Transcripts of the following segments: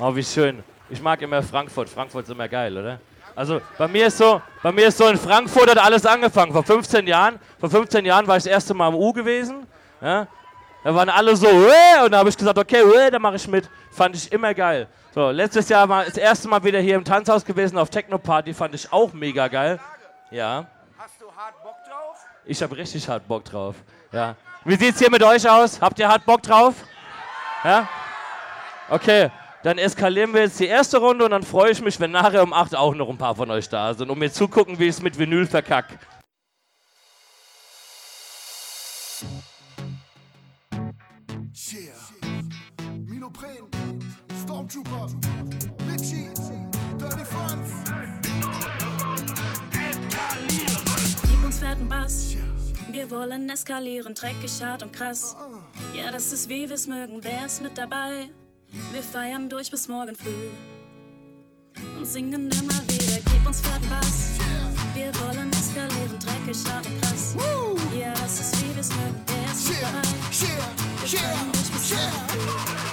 Oh, wie schön. Ich mag immer Frankfurt. Frankfurt ist immer geil, oder? Also bei mir ist so, bei mir ist so in Frankfurt hat alles angefangen. Vor 15 Jahren, vor 15 Jahren war ich das erste Mal im U gewesen. Ja? Da waren alle so, und da habe ich gesagt, okay, äh, da mache ich mit. Fand ich immer geil. So, letztes Jahr war das erste Mal wieder hier im Tanzhaus gewesen auf Techno-Party, fand ich auch mega geil. Ja. Hast du hart Bock drauf? Ich habe richtig hart Bock drauf. Ja. Wie sieht's hier mit euch aus? Habt ihr hart Bock drauf? Ja? Okay, dann eskalieren wir jetzt die erste Runde und dann freue ich mich, wenn nachher um 8 auch noch ein paar von euch da sind und mir zugucken, wie ich es mit Vinyl verkack. Yeah. Mino Prehn, Stormtrooper, Litchi, Dirty Franz. Bass. Wir wollen eskalieren, dreckig, hart und krass. Ja, das ist wie wir's mögen, wer ist mit dabei? Wir feiern durch bis morgen früh und singen immer wieder. Gib uns Bass. Wir wollen eskalieren, dreckig, hart und krass. Ja, das ist wie wir's mögen, wer ist Yeah, yeah, Wir feiern durch bis morgen yeah.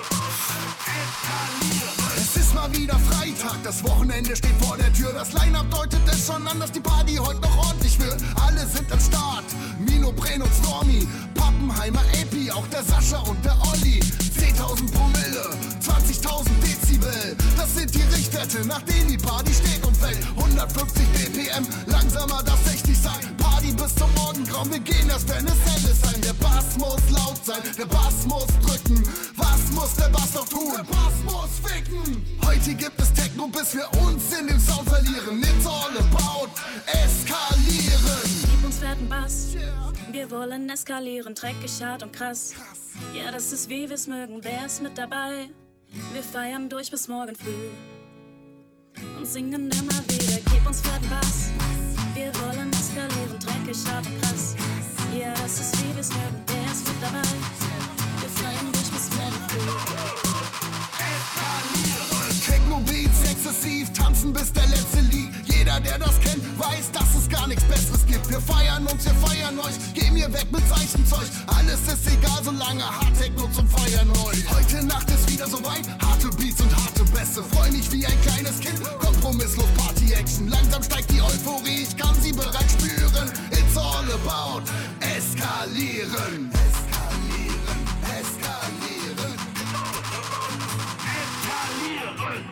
Es ist mal wieder Freitag, das Wochenende steht vor der Tür. Das Line-Up deutet es schon an, dass die Party heute noch ordentlich wird. Alle sind am Start, Mino, Bren und Stormy, Pappenheimer, Epi, auch der Sascha und der Olli. 10.000 Promille, 20.000 Dezibel, das sind die Richtwerte, nach denen die Party steht und fällt. 150 BPM, langsamer darf 60 sein. Party bis zum Morgengrauen, wir gehen erst, wenn es ist sein. Der Bass muss laut sein, der Bass muss drücken. Was muss der Bass doch tun? Der Bass muss ficken. Heute gibt es Techno, bis wir uns in dem Sound verlieren. It's all about eskalieren. Gib uns fetten Bass. Wir wollen eskalieren, dreckig, hart und krass. Ja, das ist wie wir's mögen, wer ist mit dabei? Wir feiern durch bis morgen früh und singen immer wieder. Gib uns fetten Bass. Wir wollen eskalieren, dreckig, hart und krass. Ja, das ist wie wir's mögen, wer ist mit dabei? Wir feiern durch bis morgen früh. Techno-Beats exzessiv, tanzen bis der letzte liegt. Jeder, der das kennt, weiß, dass es gar nichts Besseres gibt. Wir feiern uns, wir feiern euch, geh mir weg mit Zeichenzeug. Alles ist egal, solange Hard-Techno zum Feiern rollt. Heute Nacht ist wieder soweit, harte Beats und harte Bässe. Freu mich wie ein kleines Kind, kompromisslos Party-Action. Langsam steigt die Euphorie, ich kann sie bereits spüren. It's all about eskalieren. Eskalieren, eskalieren.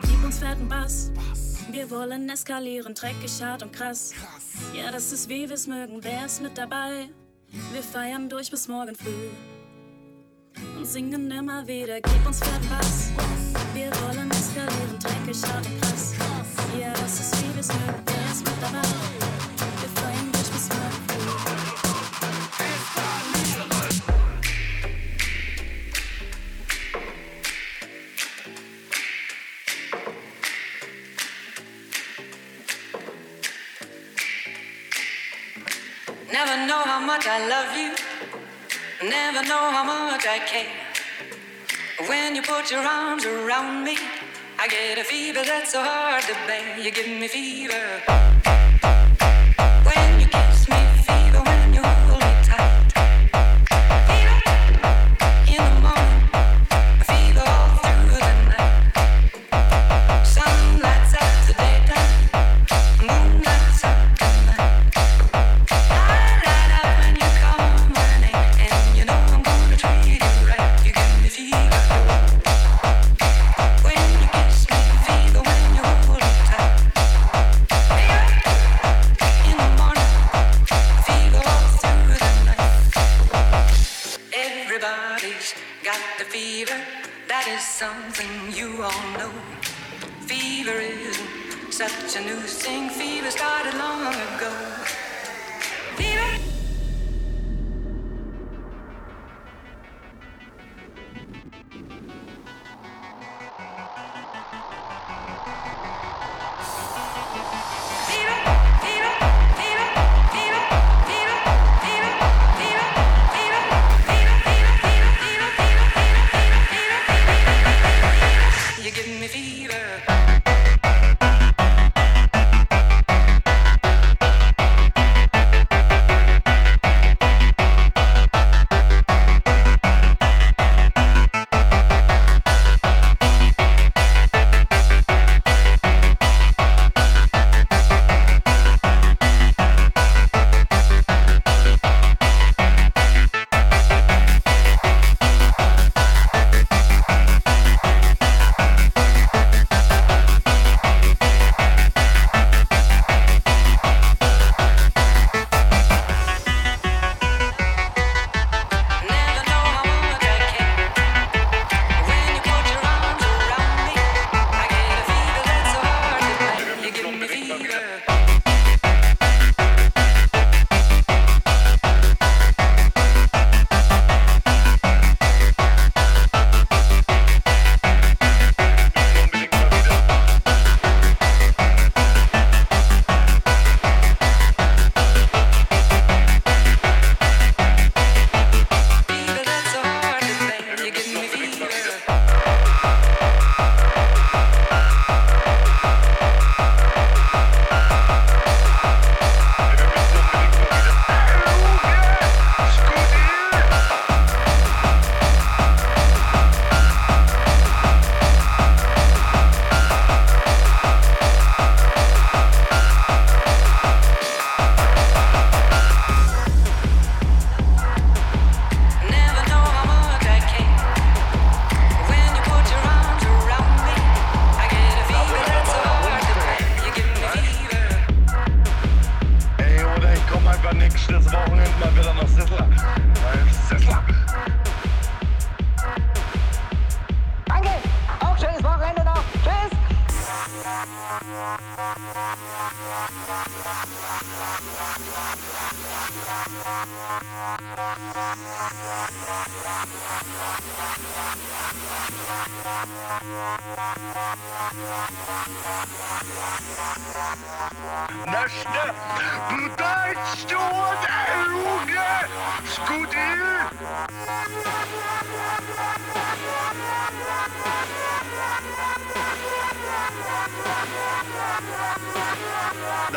Gib uns fetten Bass. Wir wollen eskalieren, dreckig, hart und krass. Ja, das ist wie wir's mögen, wer ist mit dabei? Wir feiern durch bis morgen früh und singen immer wieder. Gib uns fetten Bass. Wir wollen eskalieren, dreckig, hart und krass. Ja, das ist wie wir's mögen, wer ist mit dabei? Never know how much I love you. Never know how much I care. When you put your arms around me, I get a fever that's so hard to bear. You give me fever.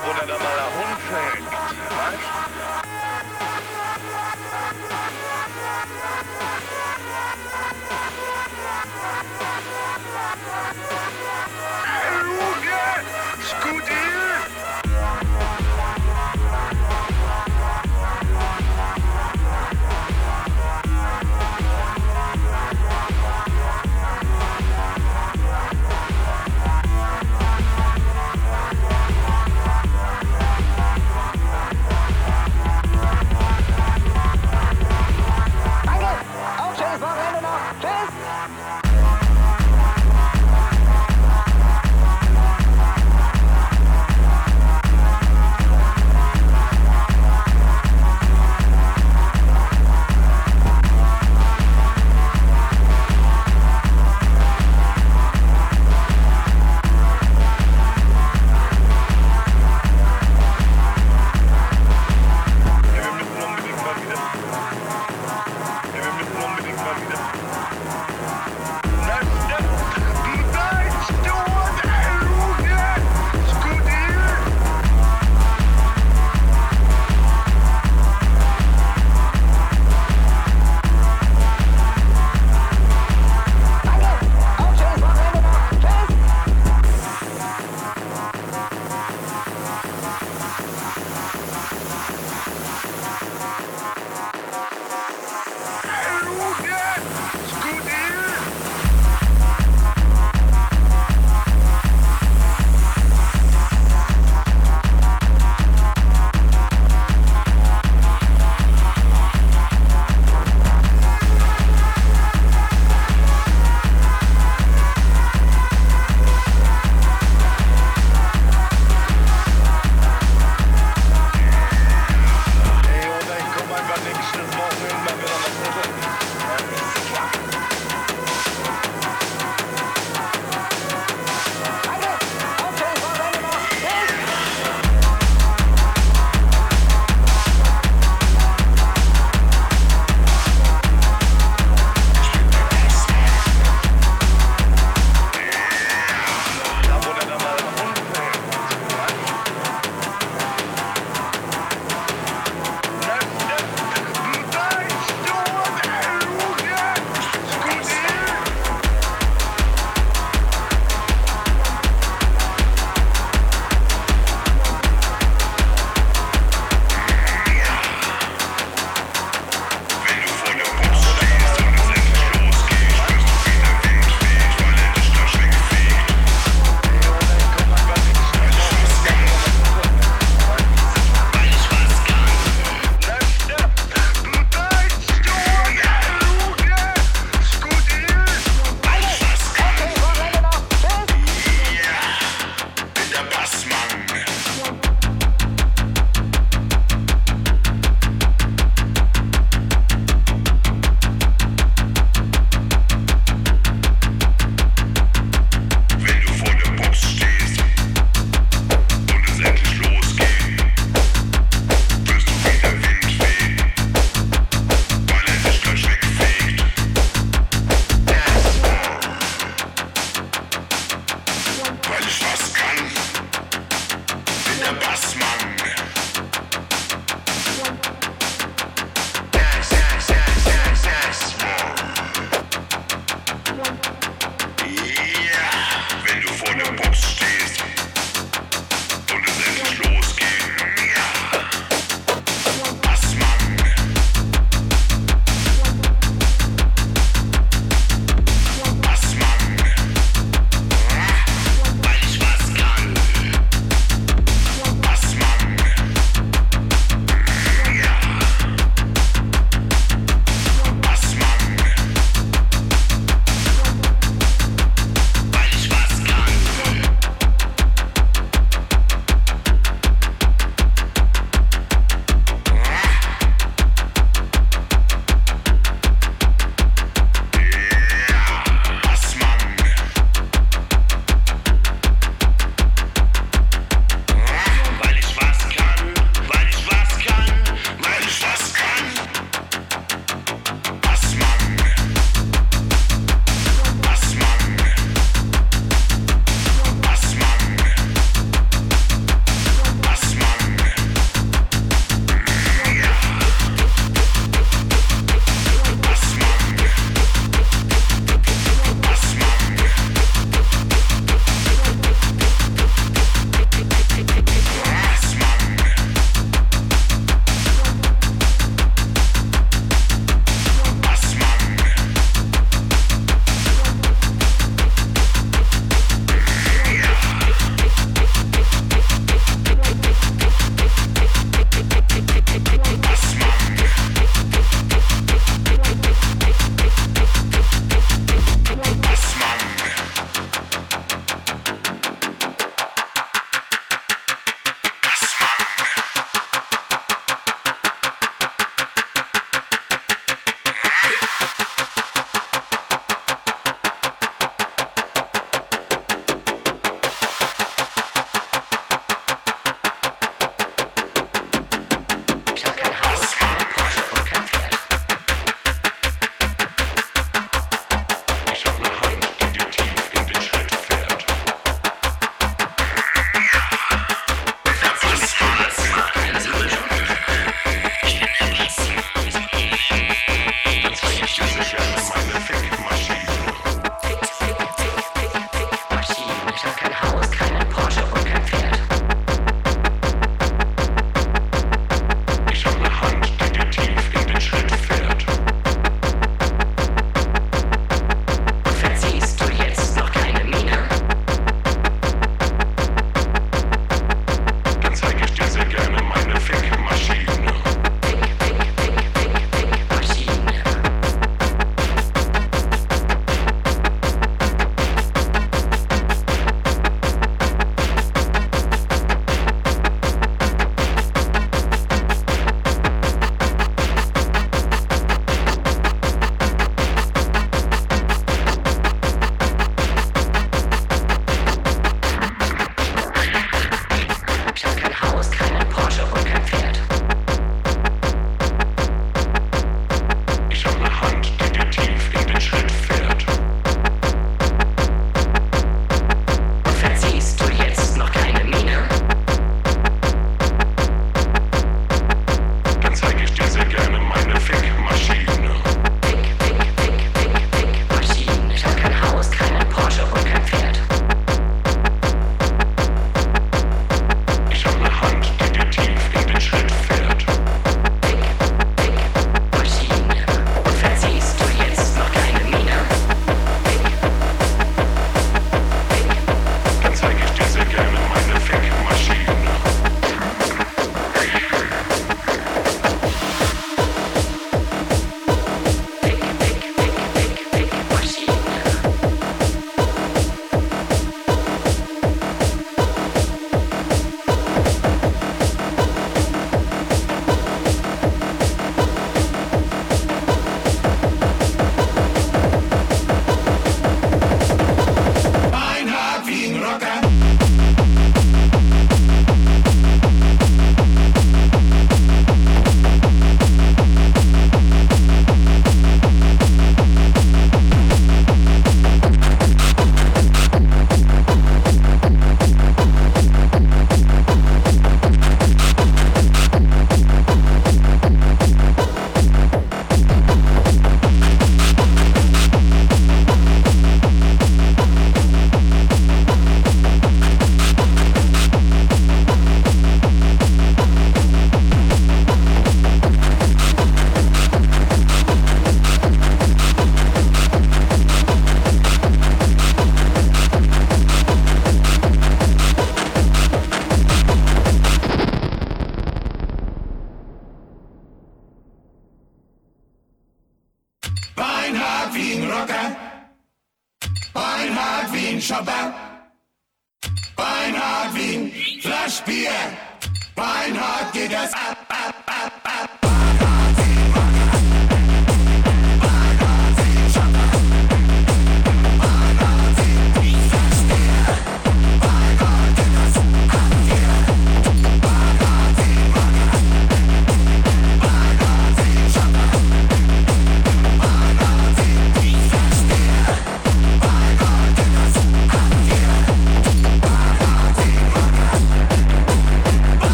Der Hund fängt,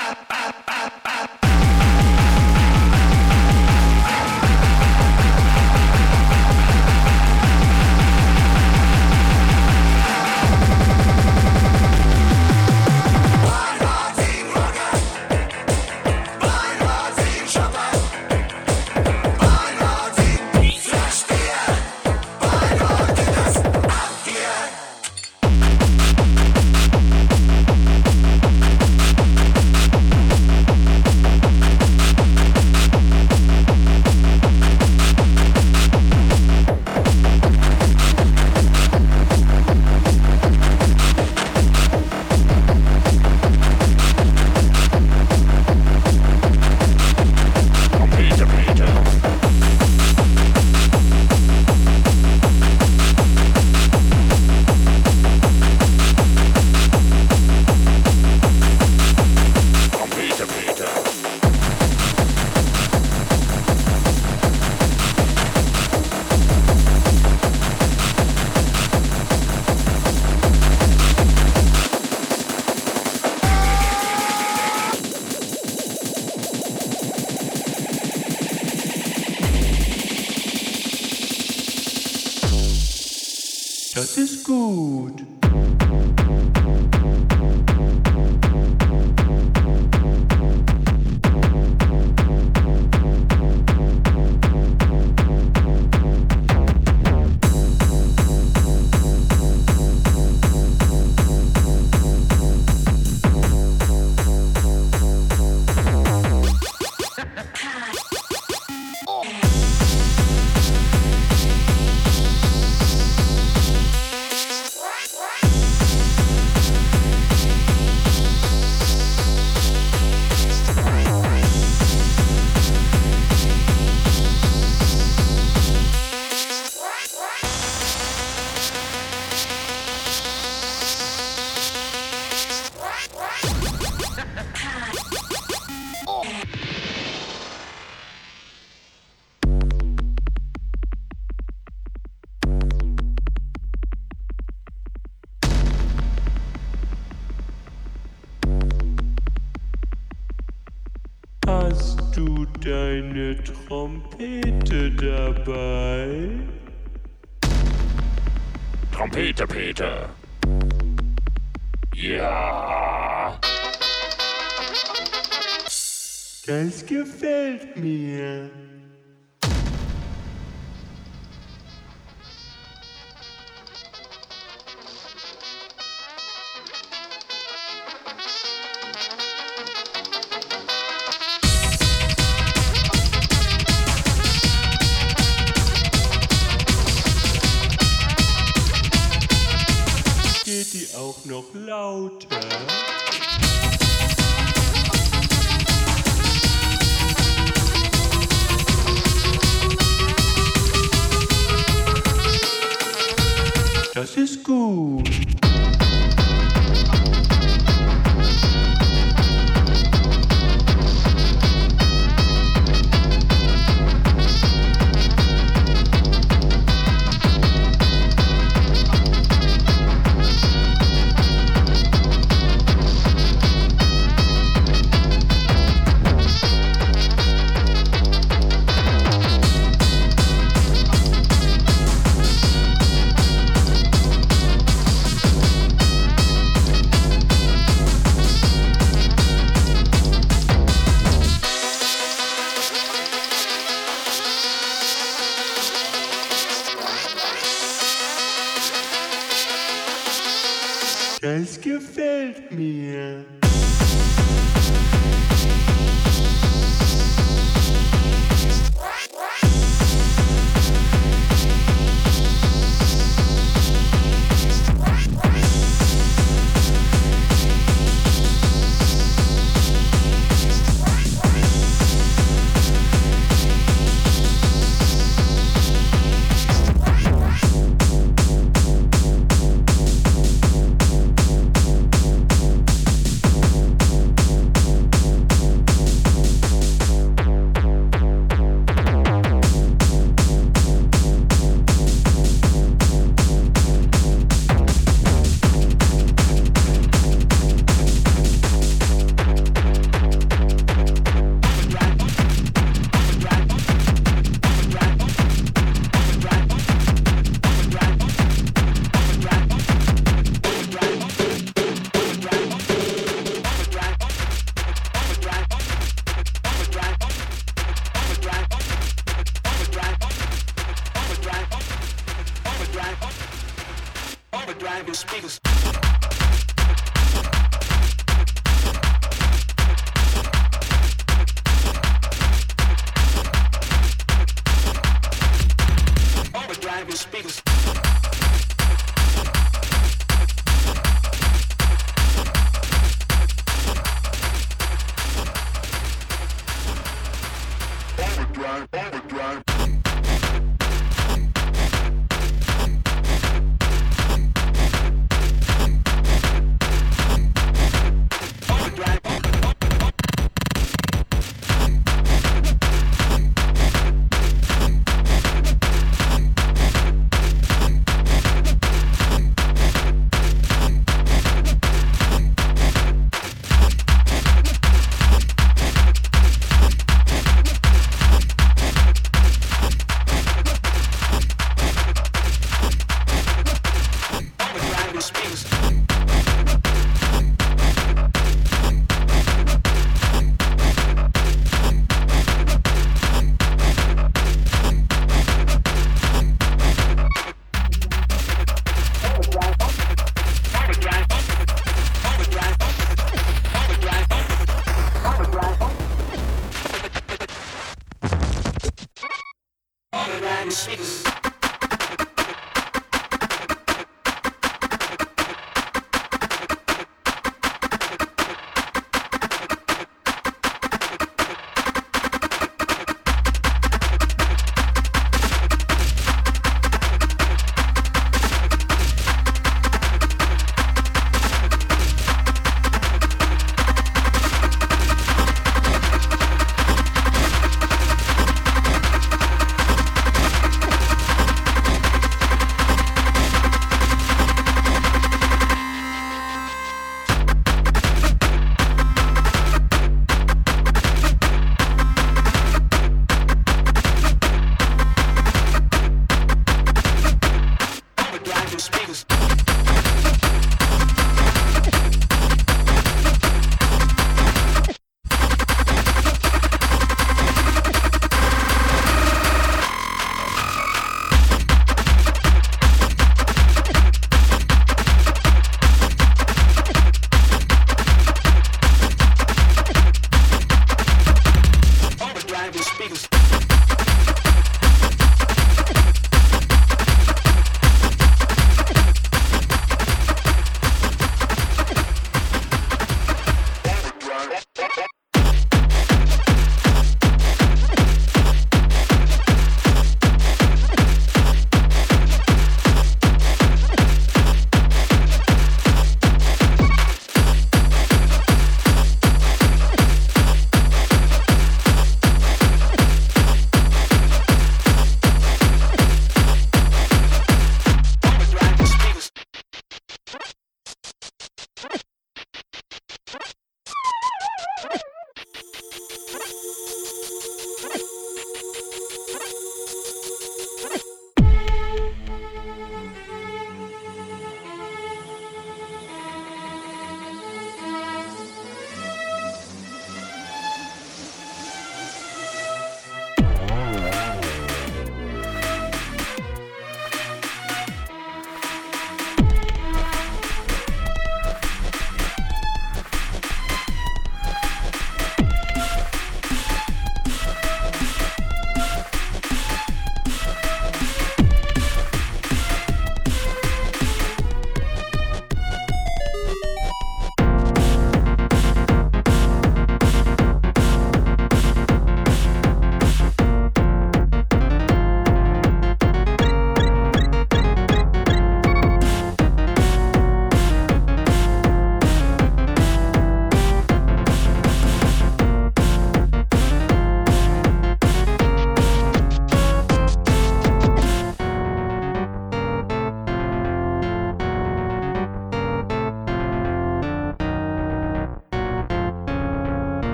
I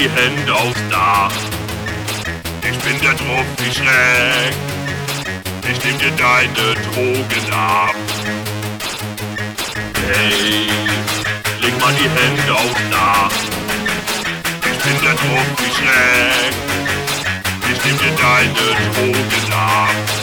die Hände aufs Dach. Ich bin der Tropfi Schreck. Ich nehm dir deine Drogen ab. Hey, leg mal die Hände aufs Dach. Ich bin der Tropfi Schreck. Ich nehm dir deine Drogen ab.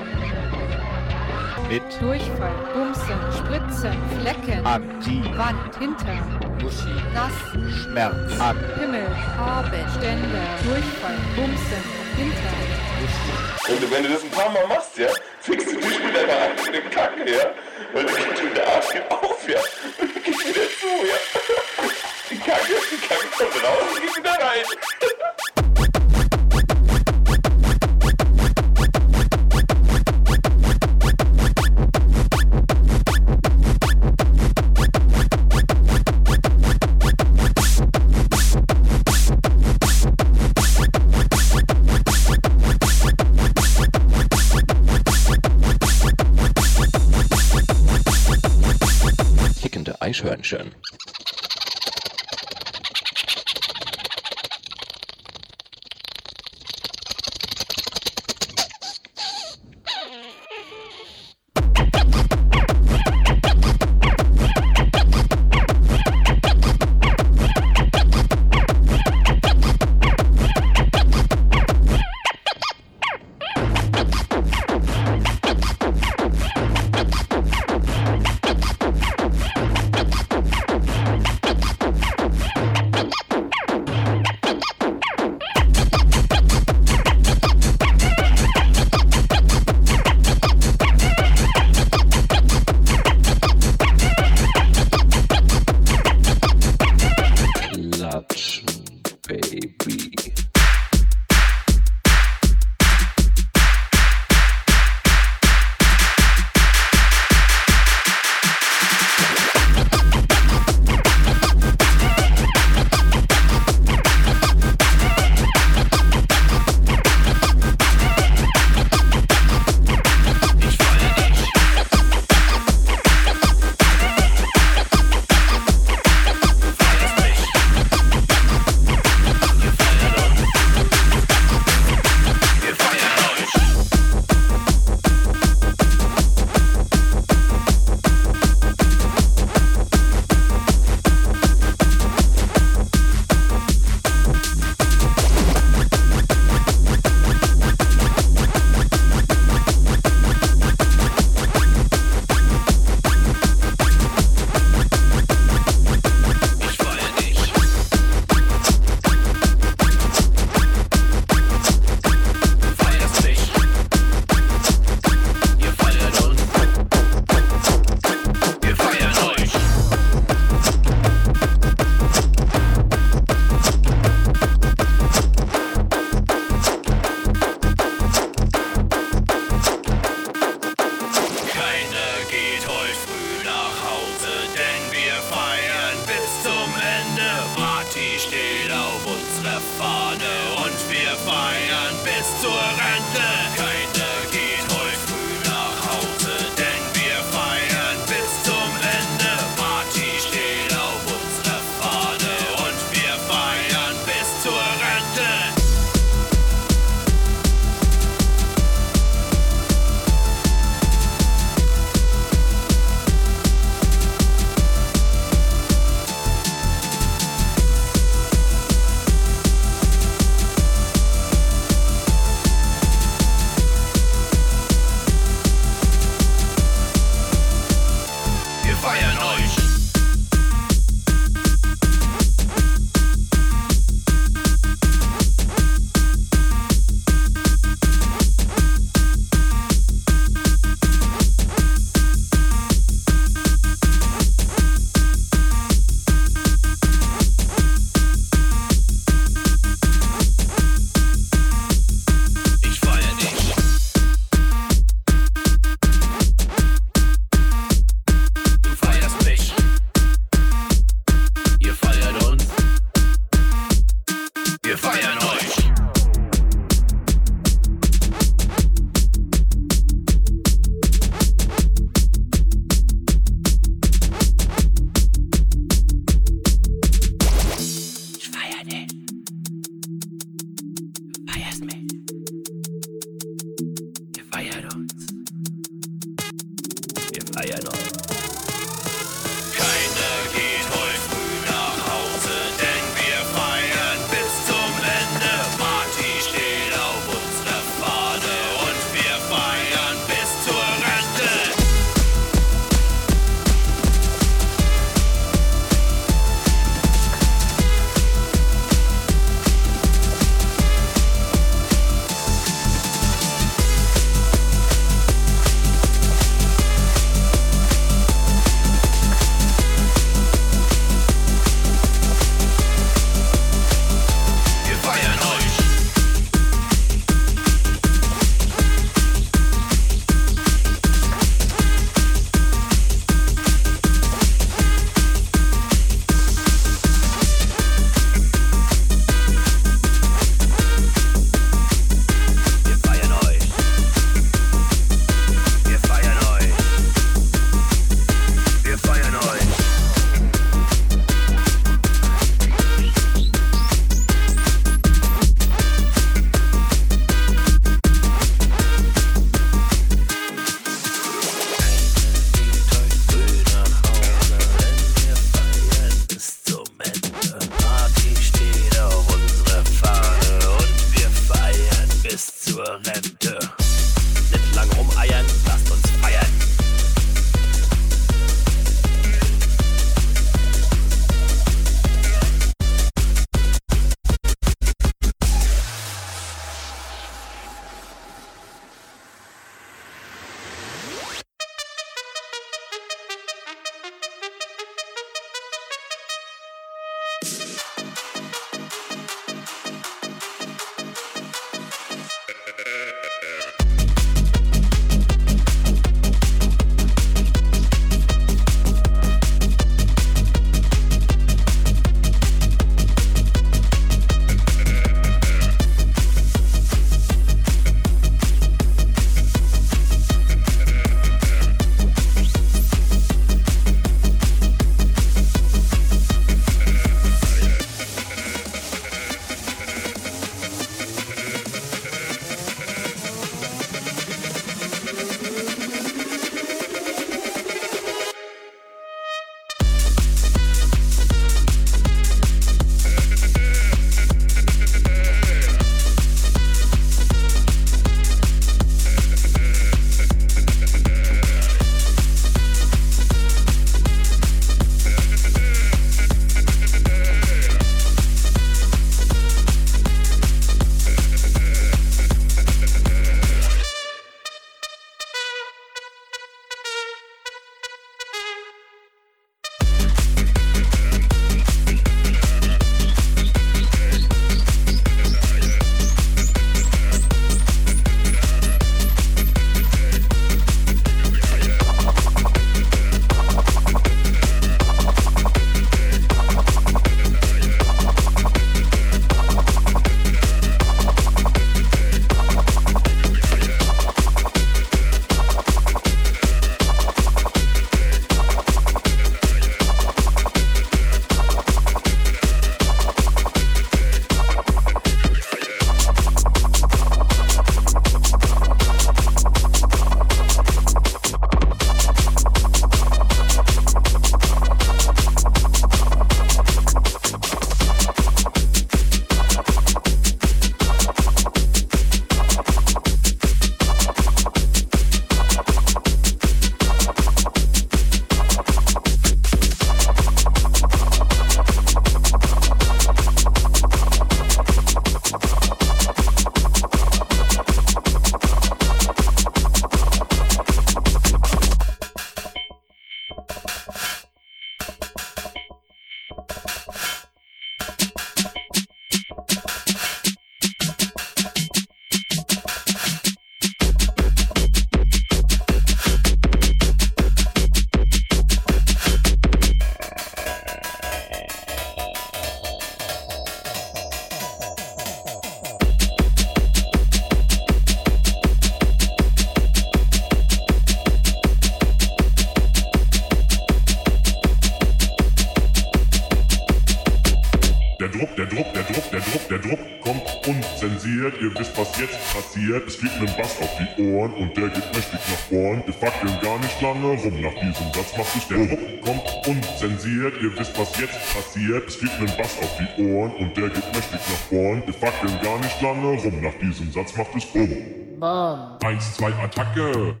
Der Druck, der Druck, kommt unzensiert. Ihr wisst, was jetzt passiert. Es fliegt einem Bass auf die Ohren und der geht mächtig nach vorn. Wir fackeln gar nicht lange rum. Nach diesem Satz macht sich der Druck kommt unzensiert. Ihr wisst, was jetzt passiert. Es fliegt einem Bass auf die Ohren und der geht mächtig nach vorn. Wir fackeln gar nicht lange rum. Nach diesem Satz macht es Bumm. Bam. Eins, zwei, Attacke.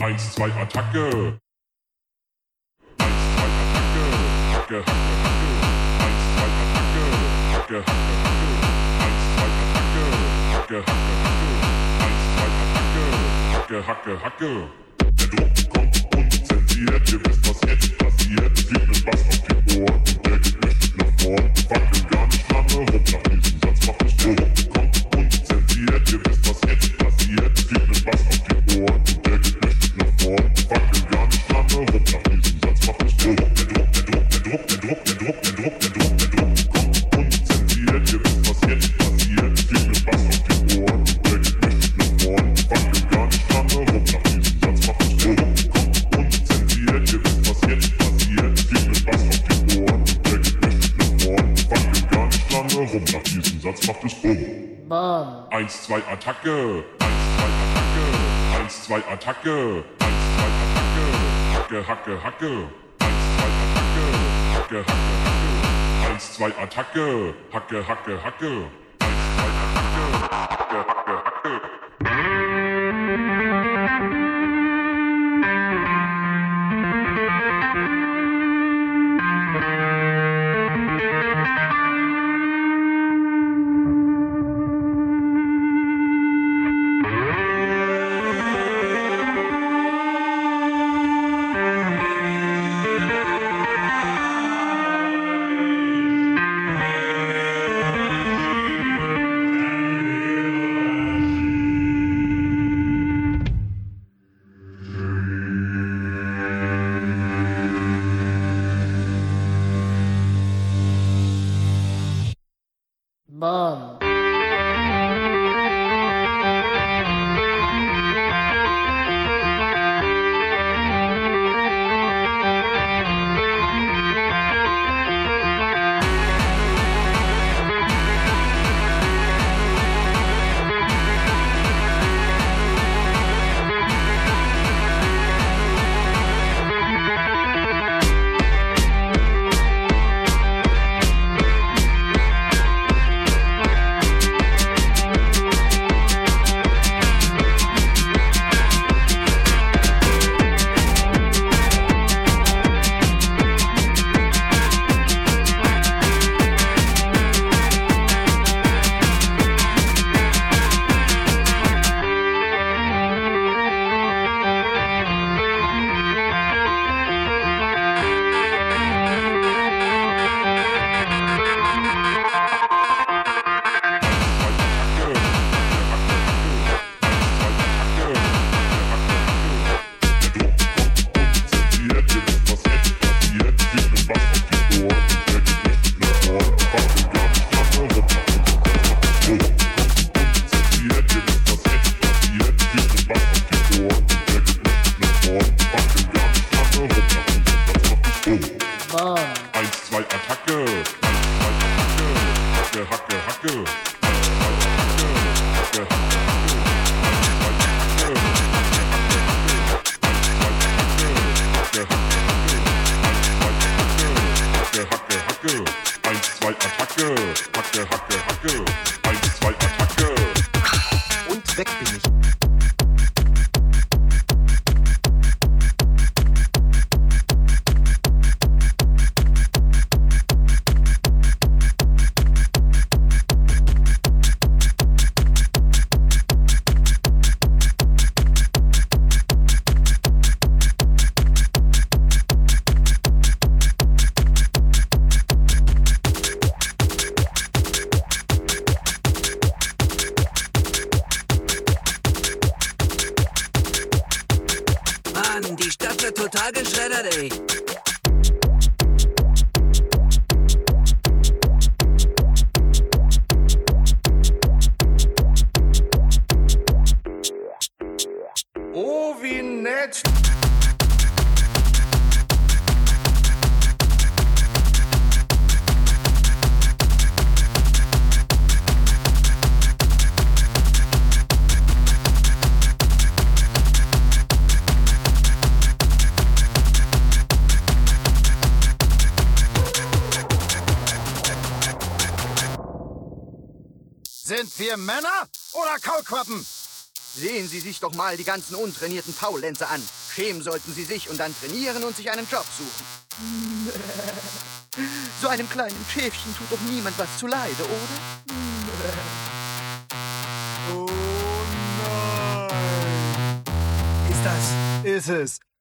Eins, zwei, Attacke. Eins, zwei, Attacke. Hacke, Hacke, Hacke, Hacke, Hacke. Der Druck kommt unzensiert. Ihr wisst, was passiert. Es mit Bass auf Ohren. Und der geht mächtig nach vorn. Wir fackeln gar nicht lange rum. Nach diesem Satz es der Druck kommt unzensiert. Ihr wisst, was jetzt passiert. Es fliegt mit Bass auf die Ohren. Und der geht mächtig nach vorn. Wir fackeln gar nicht lange rum. Nach diesem Satz Druck. Der Druck, der Druck, der Druck, der Druck, der Druck, der Druck, der Druck, der Druck 1, 2, Attacke. 1, 2, Attacke. 1, 2, Attacke. 1, 2, Attacke. Hacke, Hacke, Hacke. 1, 2, Attacke. Hacke, Hacke, Hacke. Eins, zwei, Attacke. Hacke, Hacke, Hacke. Eins, zwei, Attacke. Hacke, Hacke, Hacke. Bam. Eins, zwei, Attacke. Eins, zwei, Attacke. Hacke, Hacke, Hacke. Eins, zwei, Attacke. Hacke, Hacke, Hacke. Eins, zwei, Attacke. Hacke, Hacke, Hacke. Eins, zwei, Attacke. Hacke, Hacke, Hacke. Eins, zwei, doch mal die ganzen untrainierten Faulenzer an. Schämen sollten sie sich und dann trainieren und sich einen Job suchen. So einem kleinen Schäfchen tut doch niemand was zuleide, oder? Oh nein! Ist das? Ist es?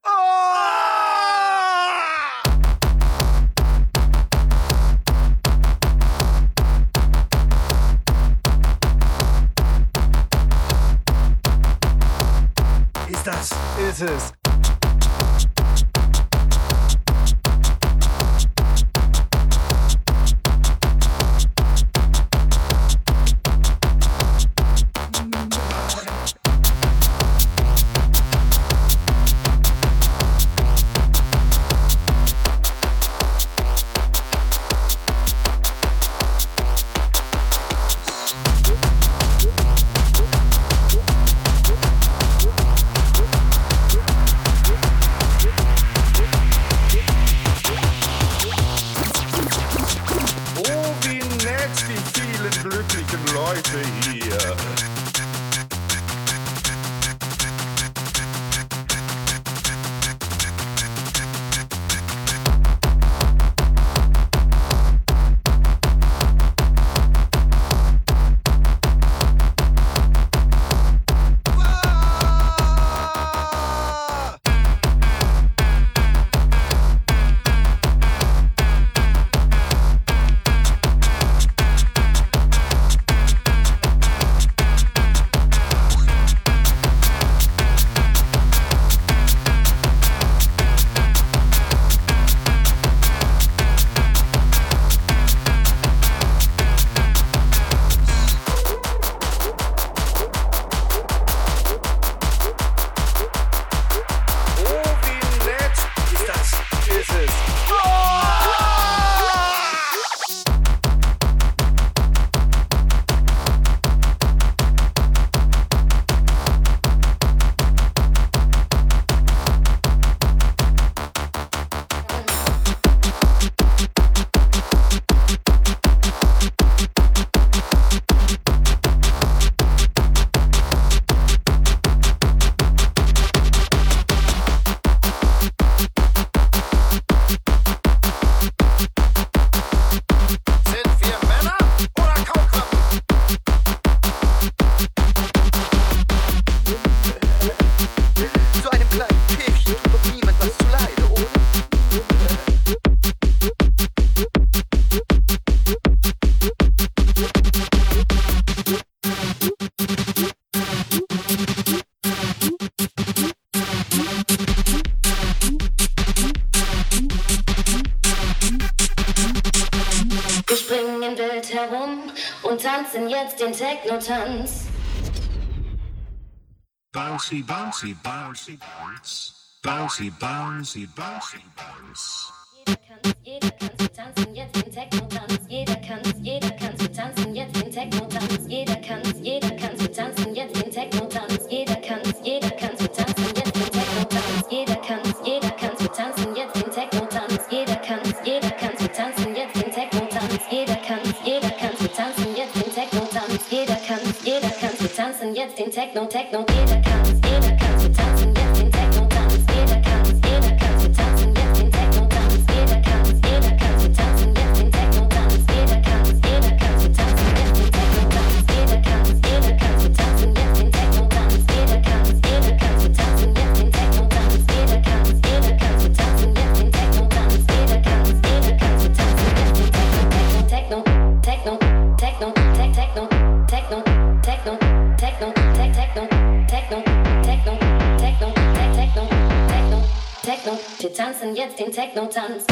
Bouncy, bouncy, bouncy, bounce. Bouncy, bouncy, bouncy, bounce. Jeder jeder tanzen jetzt. tanzen jetzt den Techno, Techno, jeder kann's. tanzen jetzt den Techno-Tanz.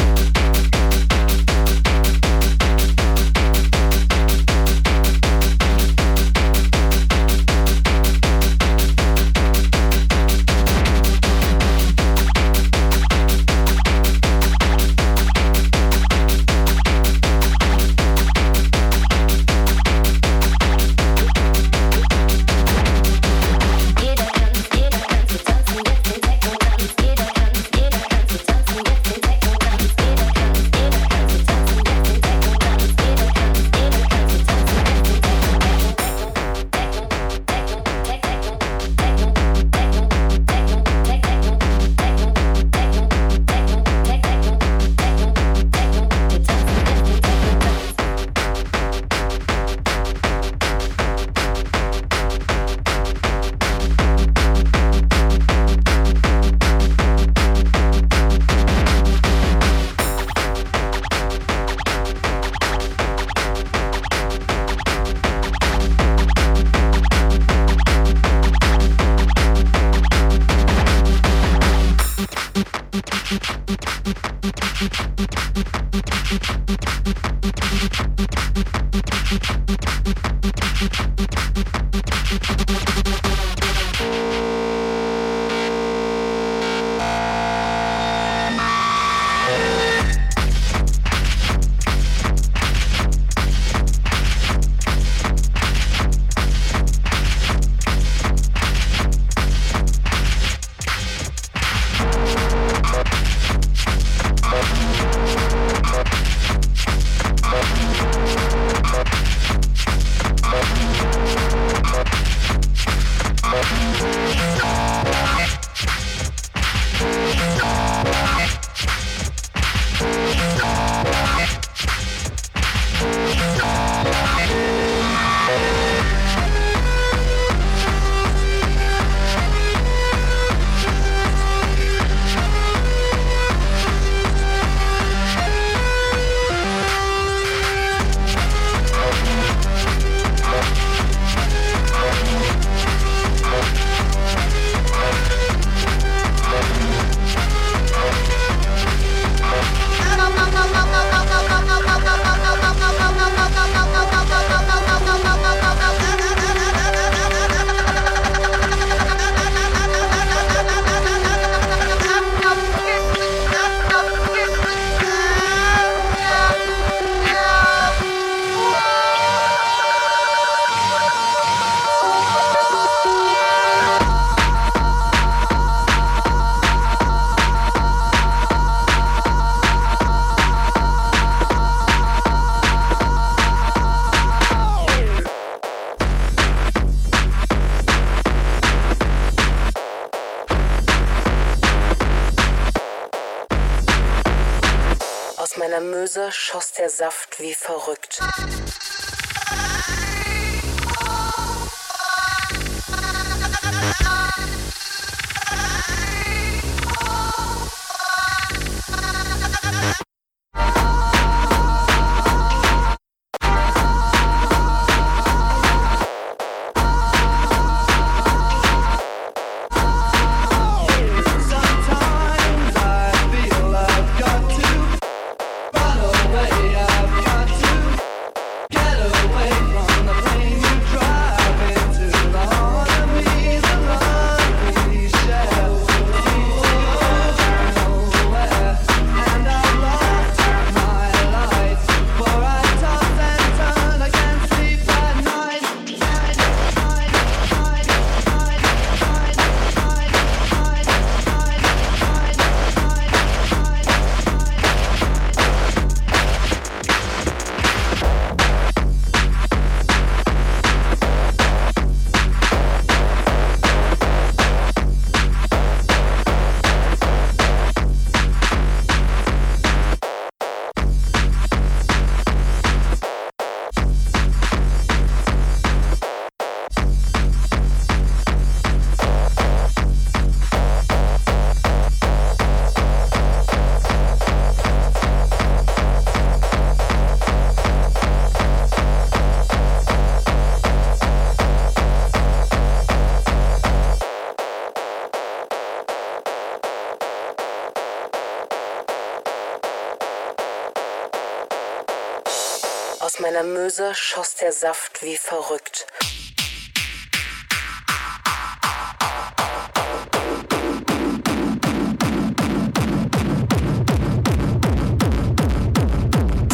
Aus meiner Möse schoss der Saft wie verrückt.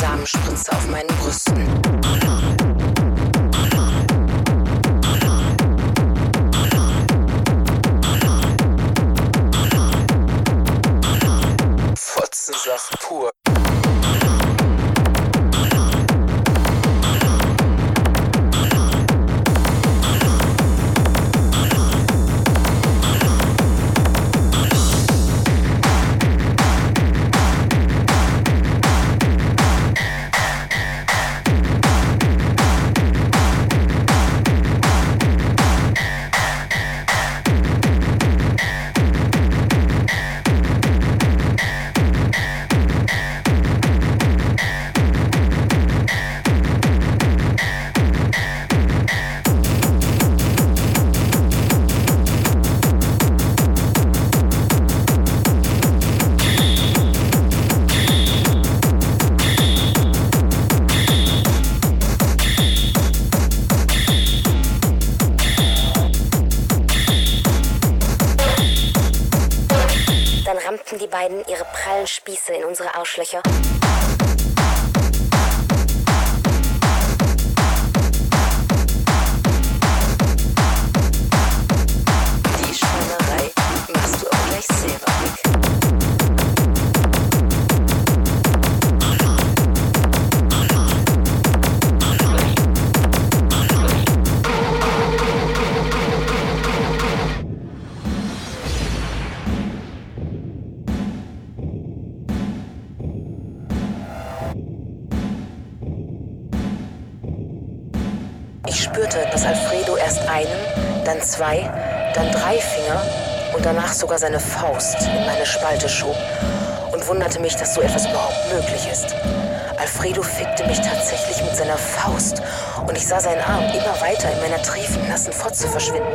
Samenspritze auf meinen Brüsten. Sogar seine Faust in meine Spalte schob und wunderte mich, dass so etwas überhaupt möglich ist. Alfredo fickte mich tatsächlich mit seiner Faust und ich sah seinen Arm immer weiter in meiner triefend nassen Fotze verschwinden.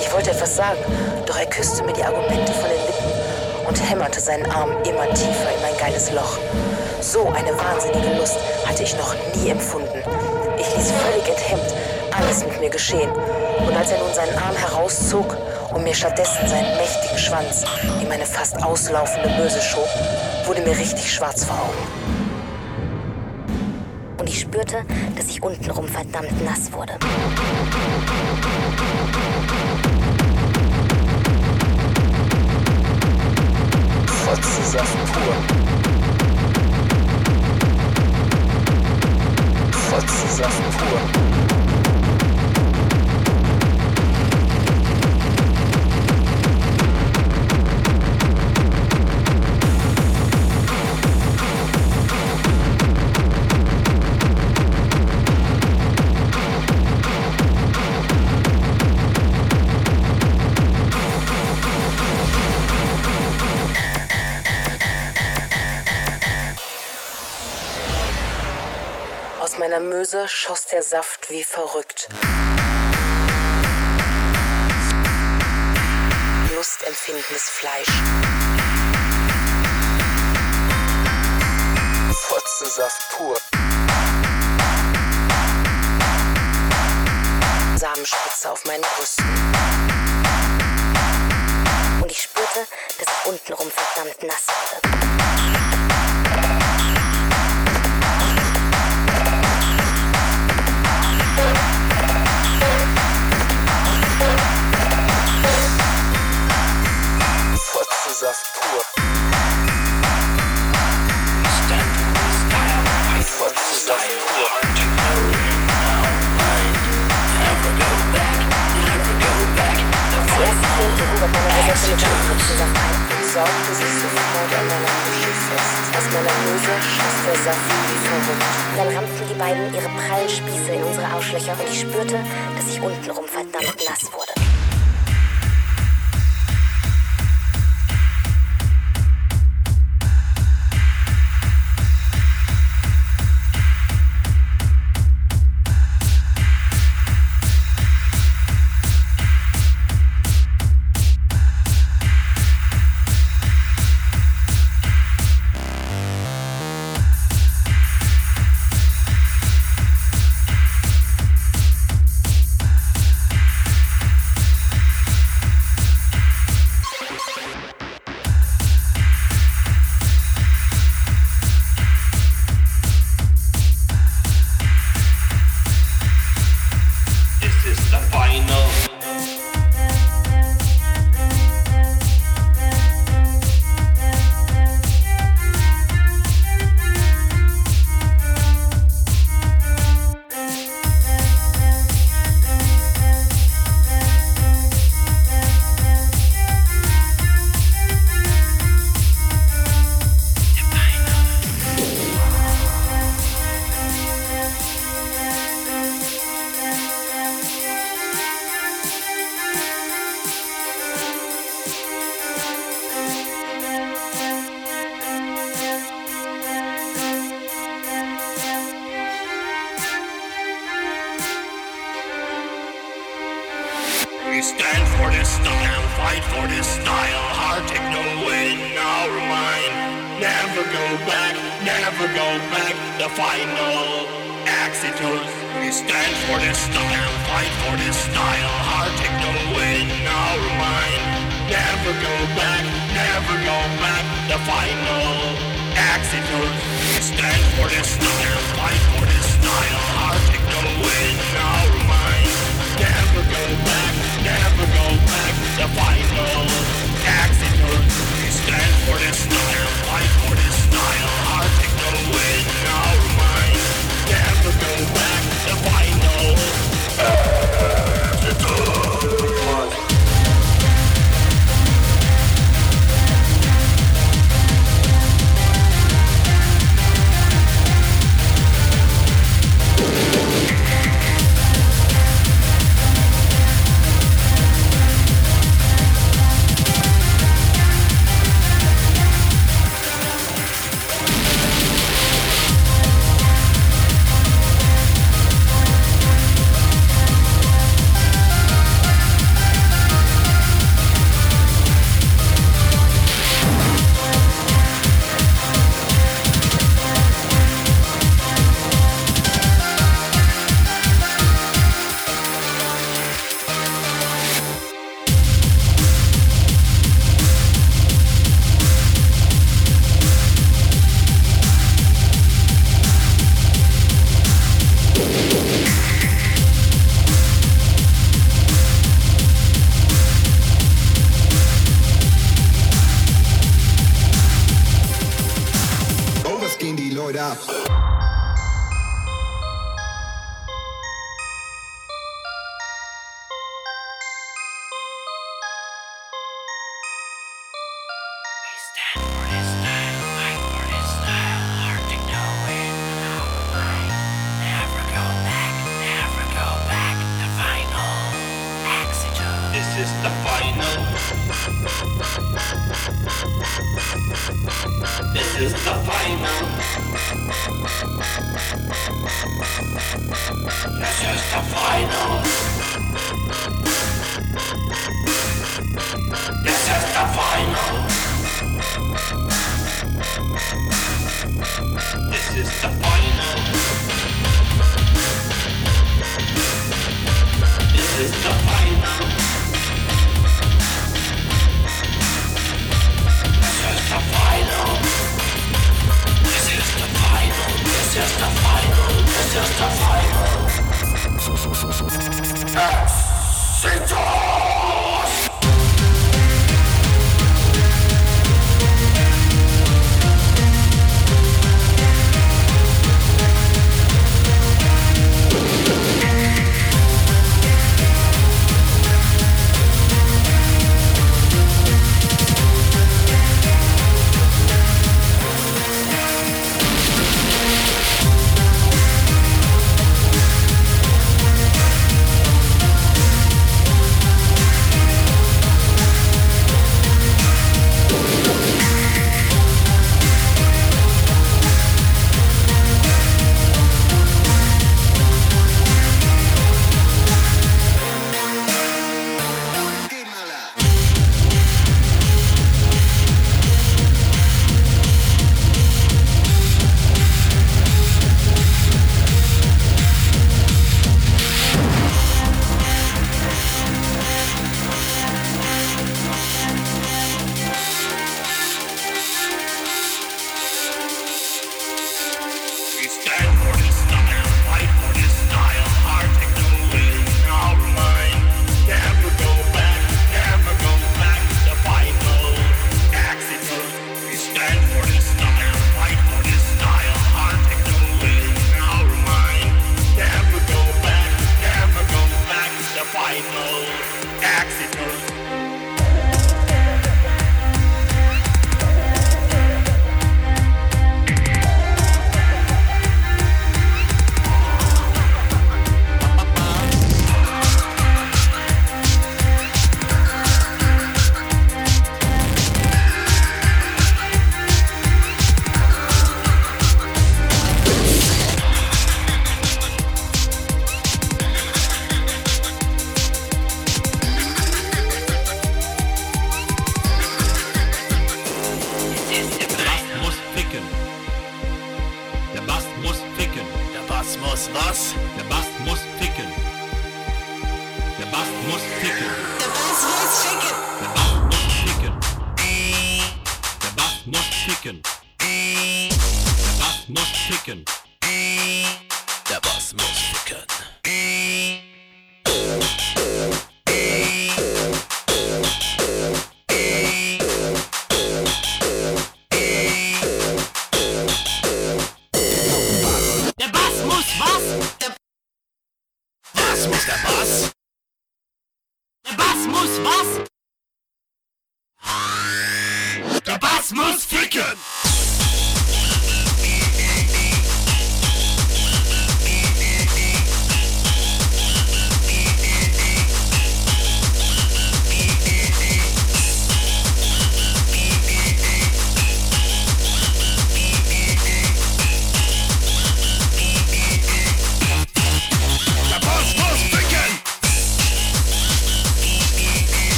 Ich wollte etwas sagen, doch er küsste mir die Argumente von den Lippen und hämmerte seinen Arm immer tiefer in mein geiles Loch. So eine wahnsinnige Lust hatte ich noch nie empfunden. Ich ließ völlig enthemmt alles mit mir geschehen. Und als er nun seinen Arm herauszog und mir stattdessen seinen mächtigen Schwanz in meine fast auslaufende Möse schob, wurde mir richtig schwarz vor Augen. Und ich spürte, dass ich untenrum verdammt nass wurde. Fotzensaft pur. Fotzensaft pur. Möse schoss der Saft wie verrückt. Lustempfindendes Fleisch. Fotzensaft pur. Samenspitze auf meinen Brüsten. Und ich spürte, dass ich untenrum verdammt nass wurde. Saft verrückt. Dann rammten die beiden ihre prallen Spieße in unsere Arschlöcher und ich spürte, dass ich untenrum verdammt nass wurde.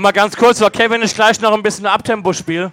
Nochmal ganz kurz, weil Kevin ist gleich noch ein bisschen Abtempo-Spiel.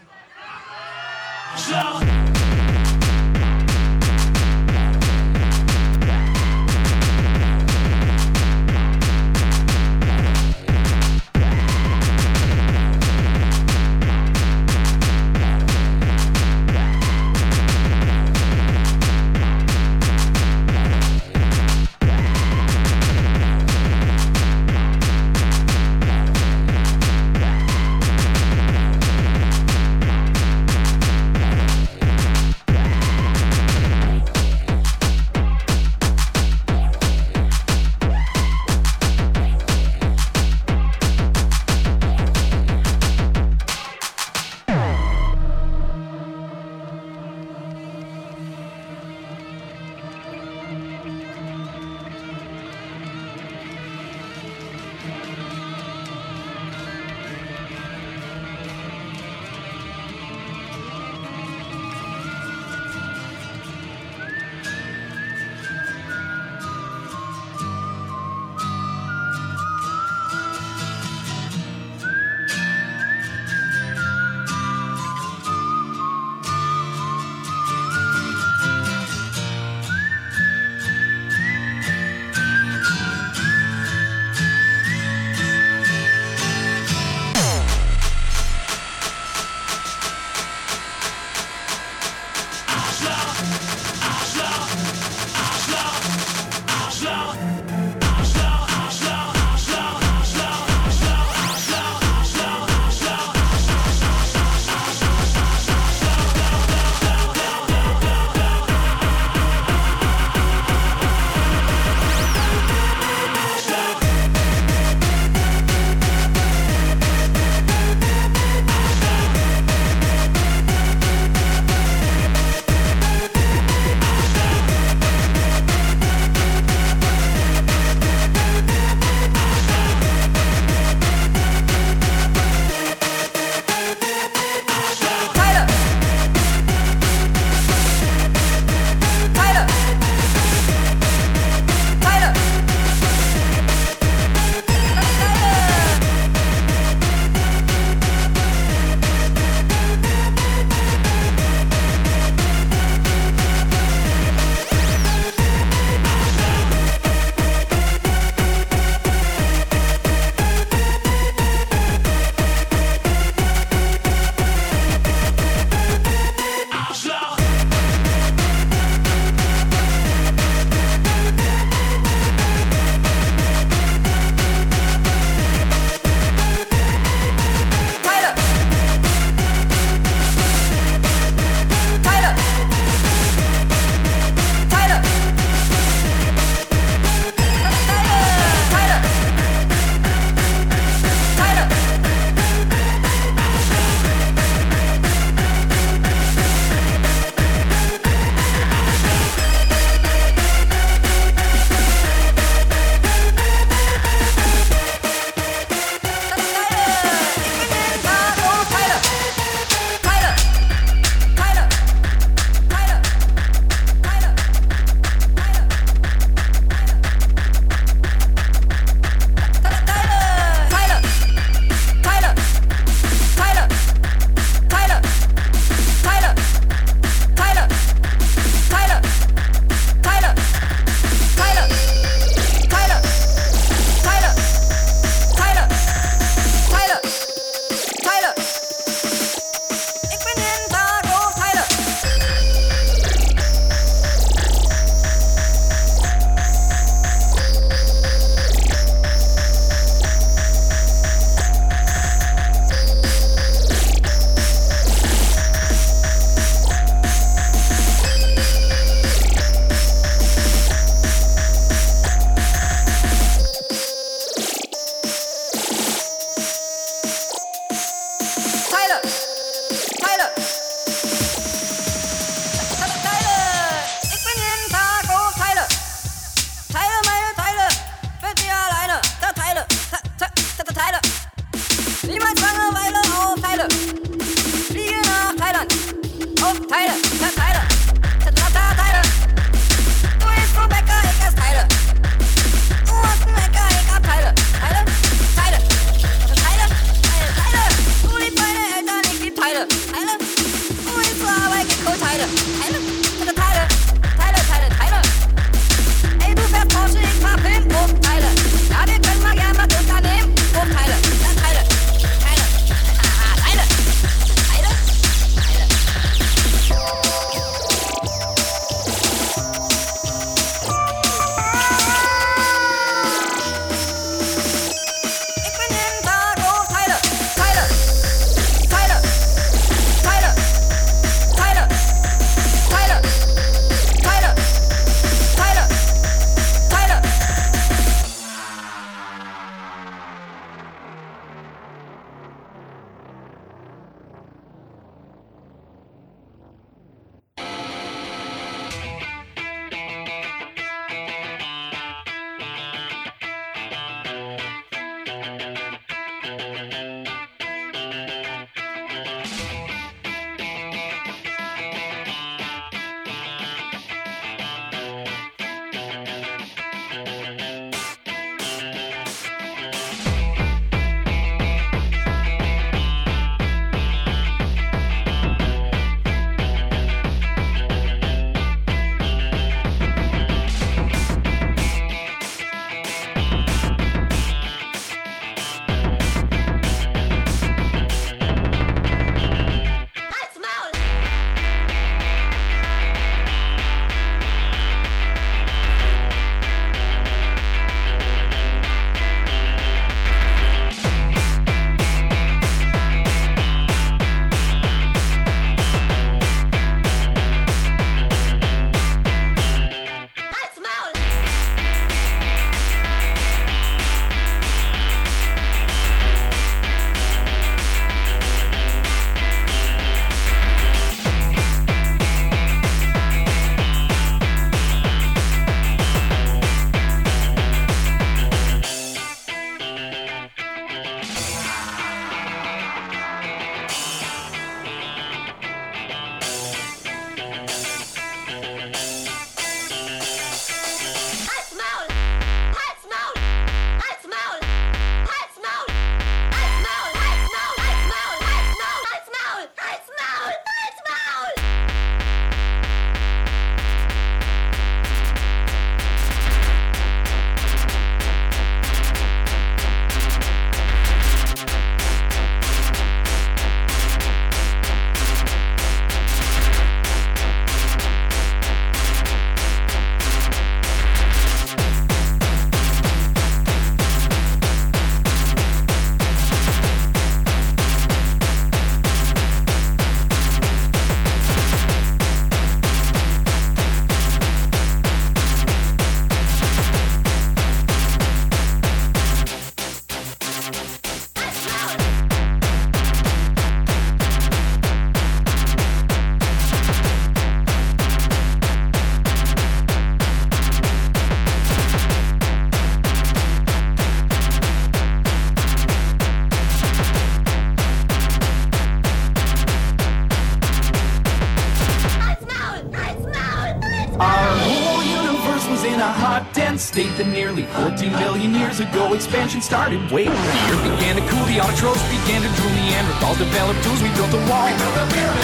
Expansion started. Wait, the earth began to cool, the autotrophs began to drool, Neanderthals developed tools, we built a wall. We built a pyramid.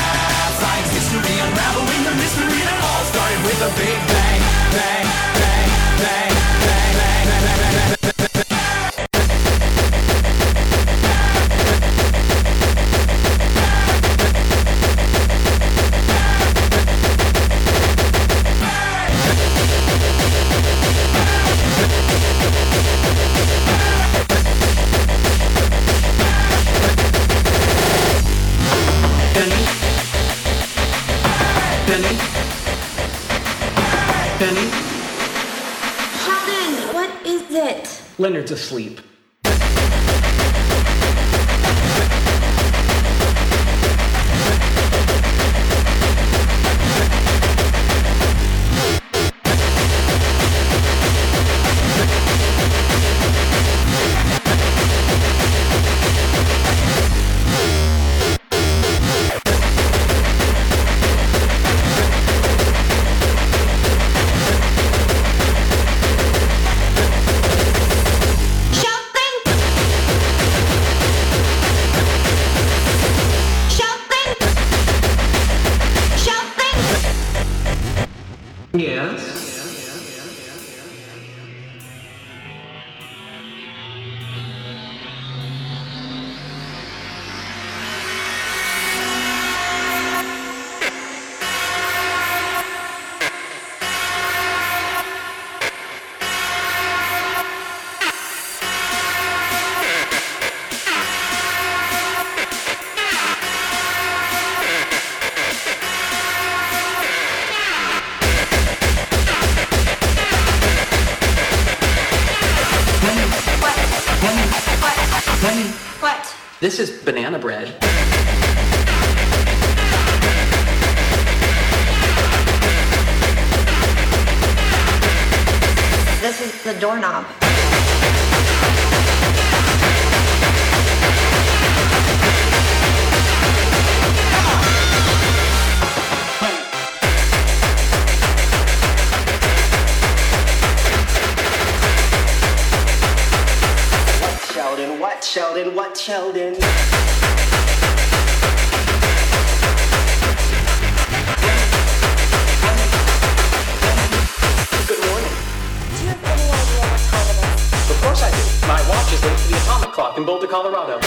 Science history unraveling the mystery that all started with a big bang, bang, bang, bang, bang, bang, bang, bang, bang, Leonard's asleep. It is? Of course I do. My watch is linked to the atomic clock in Boulder, Colorado.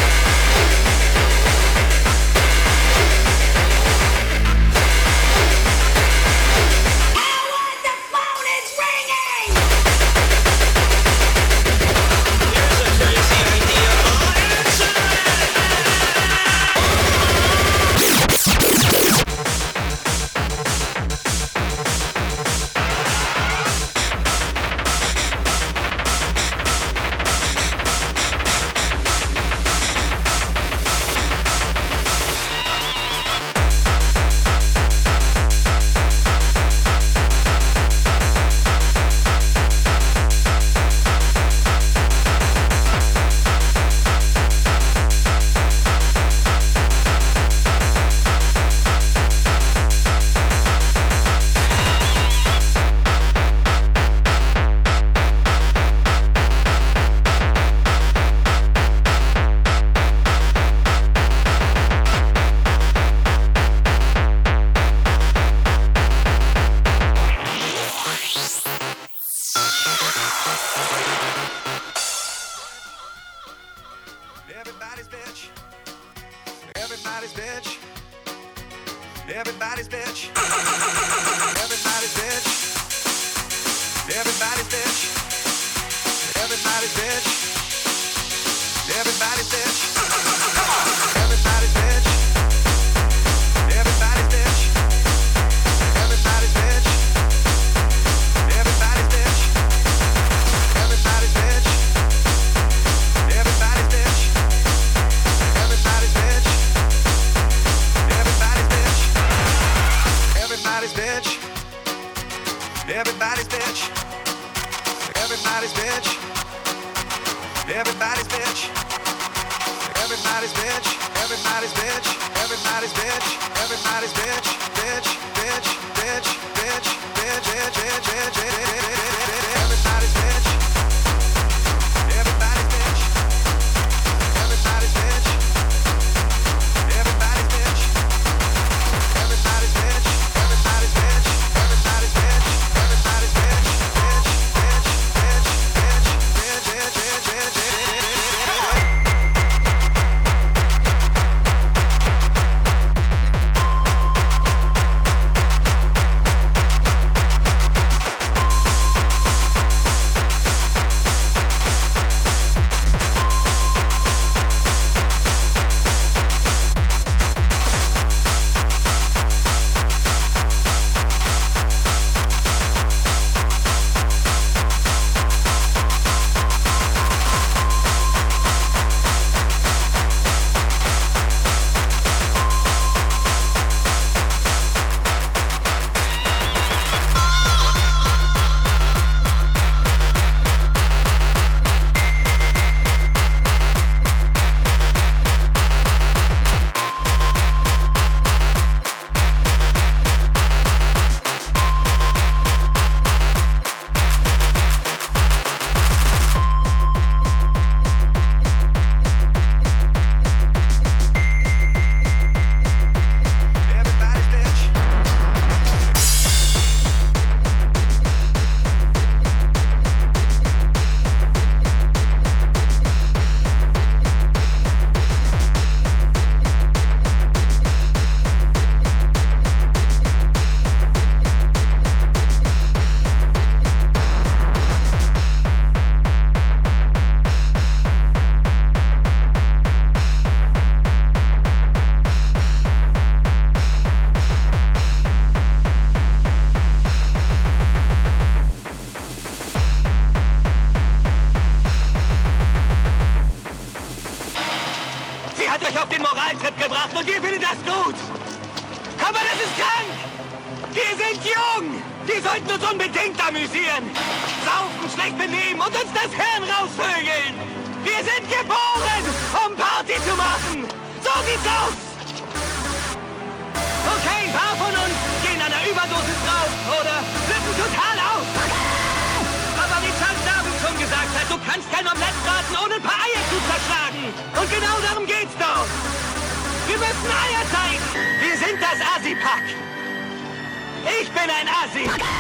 Bin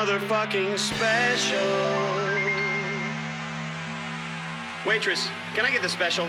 motherfucking special. Waitress, can I get the special?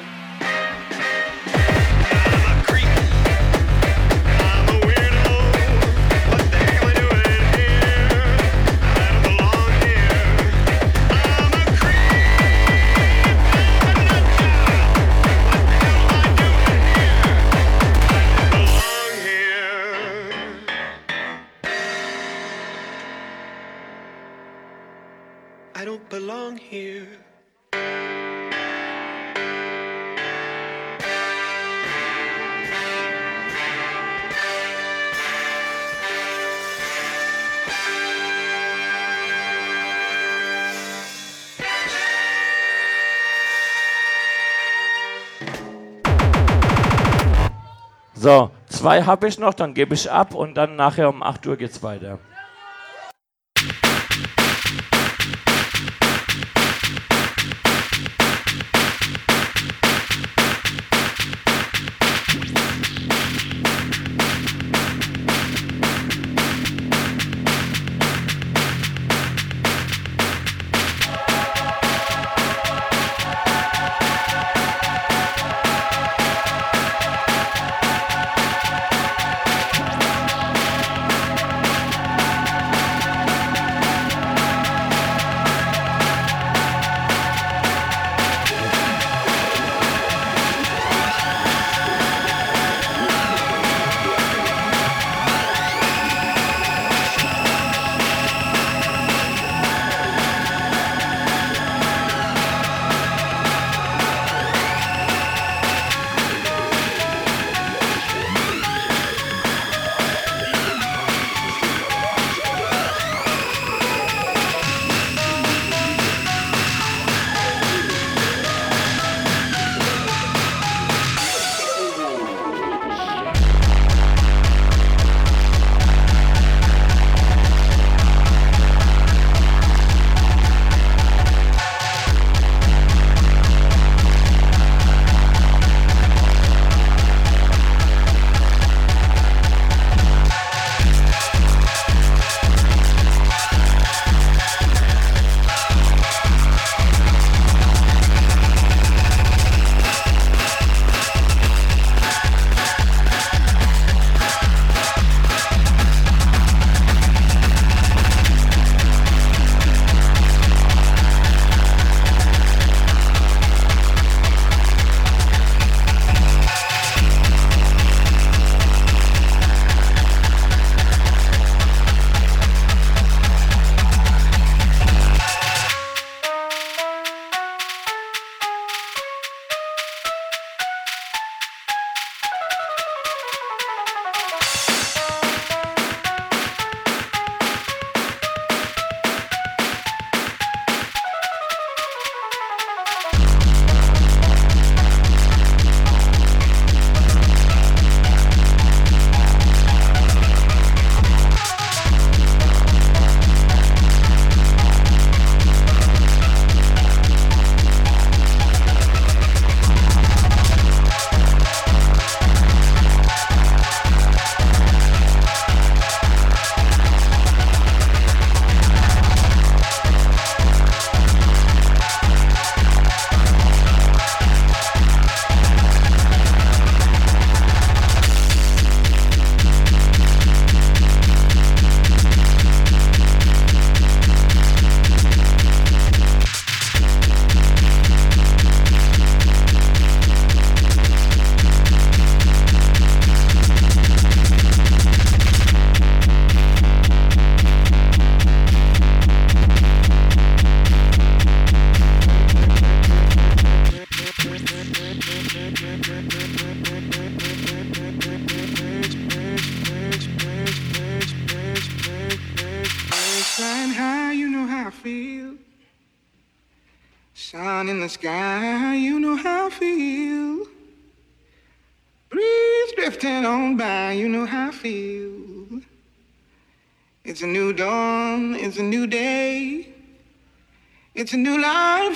So, zwei habe ich noch, dann gebe ich ab und dann nachher um 8 Uhr geht's weiter.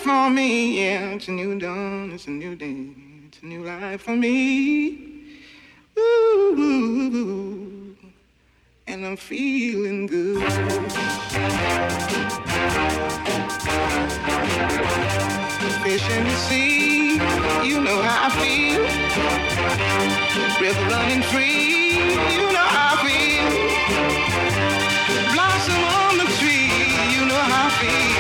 for me. Yeah, it's a new dawn, it's a new day, it's a new life for me. Ooh, and I'm feeling good. Fish in the sea, you know how I feel. River running free, you know how I feel. Blossom on the tree, you know how I feel.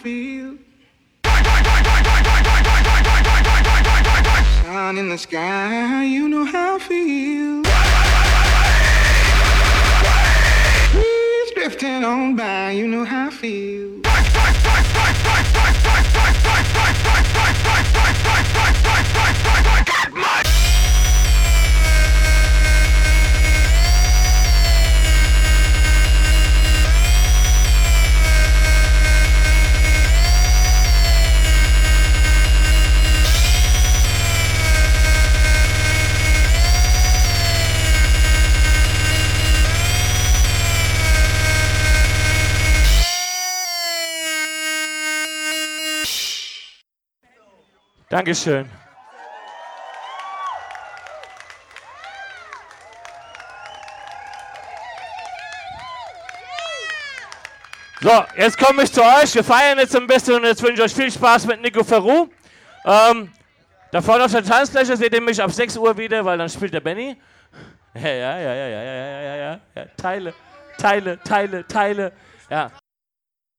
Feel. Sun in the sky, you know how I feel. Breeze drifting on by, you know how I feel. Dankeschön. So, jetzt komme ich zu euch. Wir feiern jetzt ein bisschen und jetzt wünsche ich euch viel Spaß mit Nico Ferru. Ähm, da vorne auf der Tanzfläche seht ihr mich ab 6 Uhr wieder, weil dann spielt der Benny. Ja, ja, ja, ja, ja, ja, ja, ja, ja. Teile, Teile, Teile, Teile. Ja.